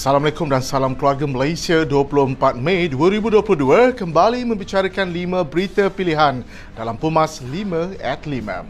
Assalamualaikum dan salam keluarga Malaysia 24 Mei 2022 kembali membicarakan 5 berita pilihan dalam Pumas 5 at 5.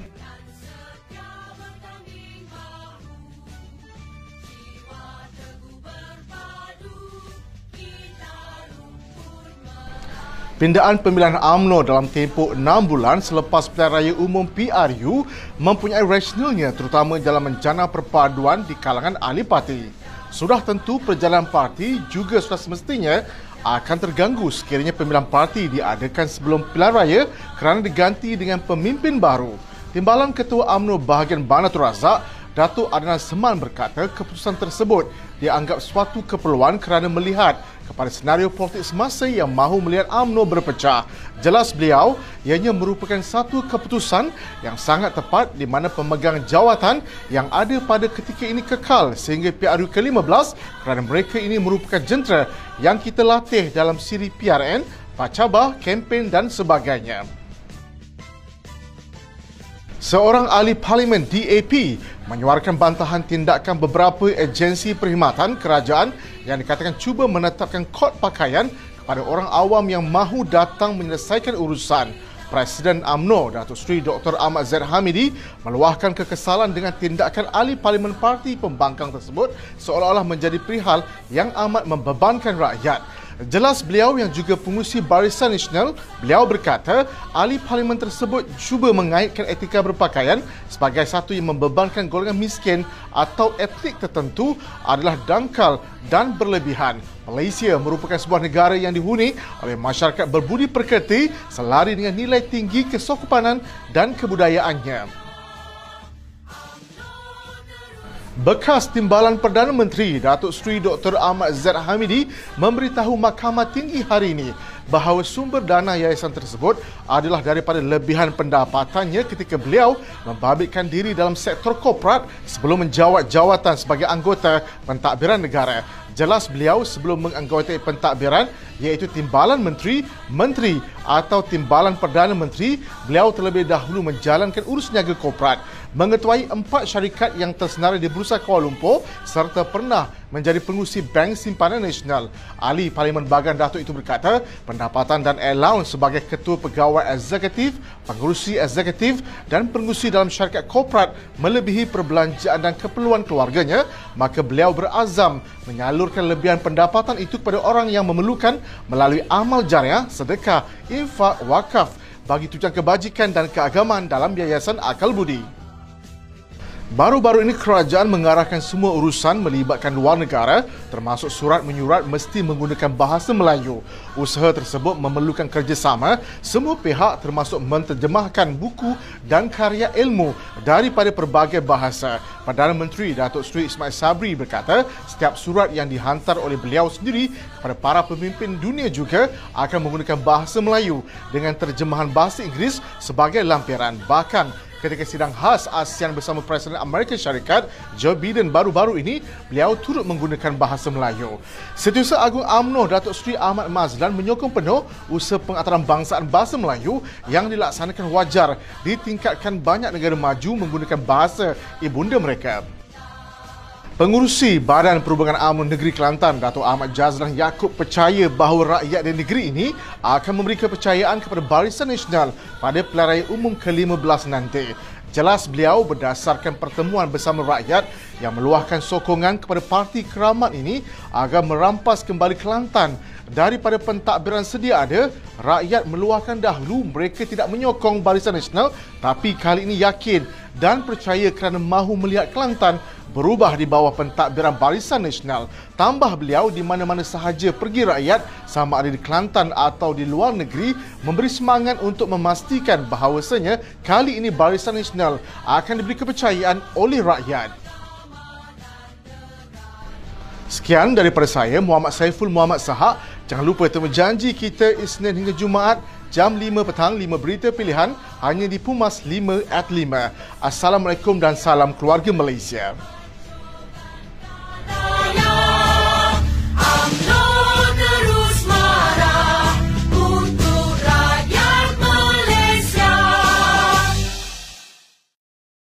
Pindaan pemilihan AMNO dalam tempoh 6 bulan selepas pilihan raya umum PRU mempunyai rasionalnya terutama dalam menjana perpaduan di kalangan ahli parti. Sudah tentu perjalanan parti juga sudah semestinya akan terganggu sekiranya pemilihan parti diadakan sebelum pilihan raya kerana diganti dengan pemimpin baru. Timbalan Ketua AMNO bahagian Banatul Razak Datuk Adnan Seman berkata keputusan tersebut dianggap suatu keperluan kerana melihat kepada senario politik semasa yang mahu melihat UMNO berpecah. Jelas beliau, ianya merupakan satu keputusan yang sangat tepat di mana pemegang jawatan yang ada pada ketika ini kekal sehingga PRU ke-15 kerana mereka ini merupakan jentera yang kita latih dalam siri PRN, pacabah, kempen dan sebagainya. Seorang ahli parlimen DAP menyuarakan bantahan tindakan beberapa agensi perkhidmatan kerajaan yang dikatakan cuba menetapkan kod pakaian kepada orang awam yang mahu datang menyelesaikan urusan. Presiden AMNO Datuk Seri Dr. Ahmad Zaid Hamidi meluahkan kekesalan dengan tindakan ahli parlimen parti pembangkang tersebut seolah-olah menjadi perihal yang amat membebankan rakyat. Jelas beliau yang juga pengusi Barisan Nasional, beliau berkata ahli parlimen tersebut cuba mengaitkan etika berpakaian sebagai satu yang membebankan golongan miskin atau etnik tertentu adalah dangkal dan berlebihan. Malaysia merupakan sebuah negara yang dihuni oleh masyarakat berbudi pekerti selari dengan nilai tinggi kesopanan dan kebudayaannya. Bekas Timbalan Perdana Menteri Datuk Seri Dr. Ahmad Zaid Hamidi memberitahu Mahkamah Tinggi hari ini bahawa sumber dana yayasan tersebut adalah daripada lebihan pendapatannya ketika beliau membabitkan diri dalam sektor korporat sebelum menjawat jawatan sebagai anggota pentadbiran negara. Jelas beliau sebelum menganggotai pentadbiran iaitu Timbalan Menteri, Menteri atau Timbalan Perdana Menteri, beliau terlebih dahulu menjalankan urus niaga korporat mengetuai empat syarikat yang tersenarai di Bursa Kuala Lumpur serta pernah menjadi pengusi Bank Simpanan Nasional. Ahli Parlimen Bagan Datuk itu berkata, pendapatan dan allowance sebagai ketua pegawai eksekutif, pengurusi eksekutif dan pengurusi dalam syarikat korporat melebihi perbelanjaan dan keperluan keluarganya, maka beliau berazam menyalurkan lebihan pendapatan itu kepada orang yang memerlukan melalui amal jariah, sedekah, infak, wakaf bagi tujuan kebajikan dan keagamaan dalam Yayasan Akal Budi. Baru-baru ini kerajaan mengarahkan semua urusan melibatkan luar negara termasuk surat menyurat mesti menggunakan bahasa Melayu. Usaha tersebut memerlukan kerjasama semua pihak termasuk menterjemahkan buku dan karya ilmu daripada pelbagai bahasa. Perdana Menteri Datuk Seri Ismail Sabri berkata setiap surat yang dihantar oleh beliau sendiri kepada para pemimpin dunia juga akan menggunakan bahasa Melayu dengan terjemahan bahasa Inggeris sebagai lampiran. Bahkan ketika sidang khas ASEAN bersama Presiden Amerika Syarikat Joe Biden baru-baru ini, beliau turut menggunakan bahasa Melayu. Setiausaha Agung AMNO Datuk Seri Ahmad Mazlan menyokong penuh usaha pengaturan bangsaan bahasa Melayu yang dilaksanakan wajar ditingkatkan banyak negara maju menggunakan bahasa ibunda mereka. Pengurusi Badan Perhubungan UMNO Negeri Kelantan, Datuk Ahmad Jazlan Yaakob percaya bahawa rakyat di negeri ini akan memberi kepercayaan kepada Barisan Nasional pada raya umum ke-15 nanti. Jelas beliau berdasarkan pertemuan bersama rakyat yang meluahkan sokongan kepada parti keramat ini agar merampas kembali Kelantan daripada pentadbiran sedia ada, rakyat meluahkan dahulu mereka tidak menyokong Barisan Nasional tapi kali ini yakin dan percaya kerana mahu melihat Kelantan berubah di bawah pentadbiran Barisan Nasional. Tambah beliau di mana-mana sahaja pergi rakyat sama ada di Kelantan atau di luar negeri memberi semangat untuk memastikan bahawasanya kali ini Barisan Nasional akan diberi kepercayaan oleh rakyat. Sekian daripada saya Muhammad Saiful Muhammad Sahak. Jangan lupa temu janji kita Isnin hingga Jumaat jam 5 petang 5 berita pilihan hanya di Pumas 5 at 5. Assalamualaikum dan salam keluarga Malaysia.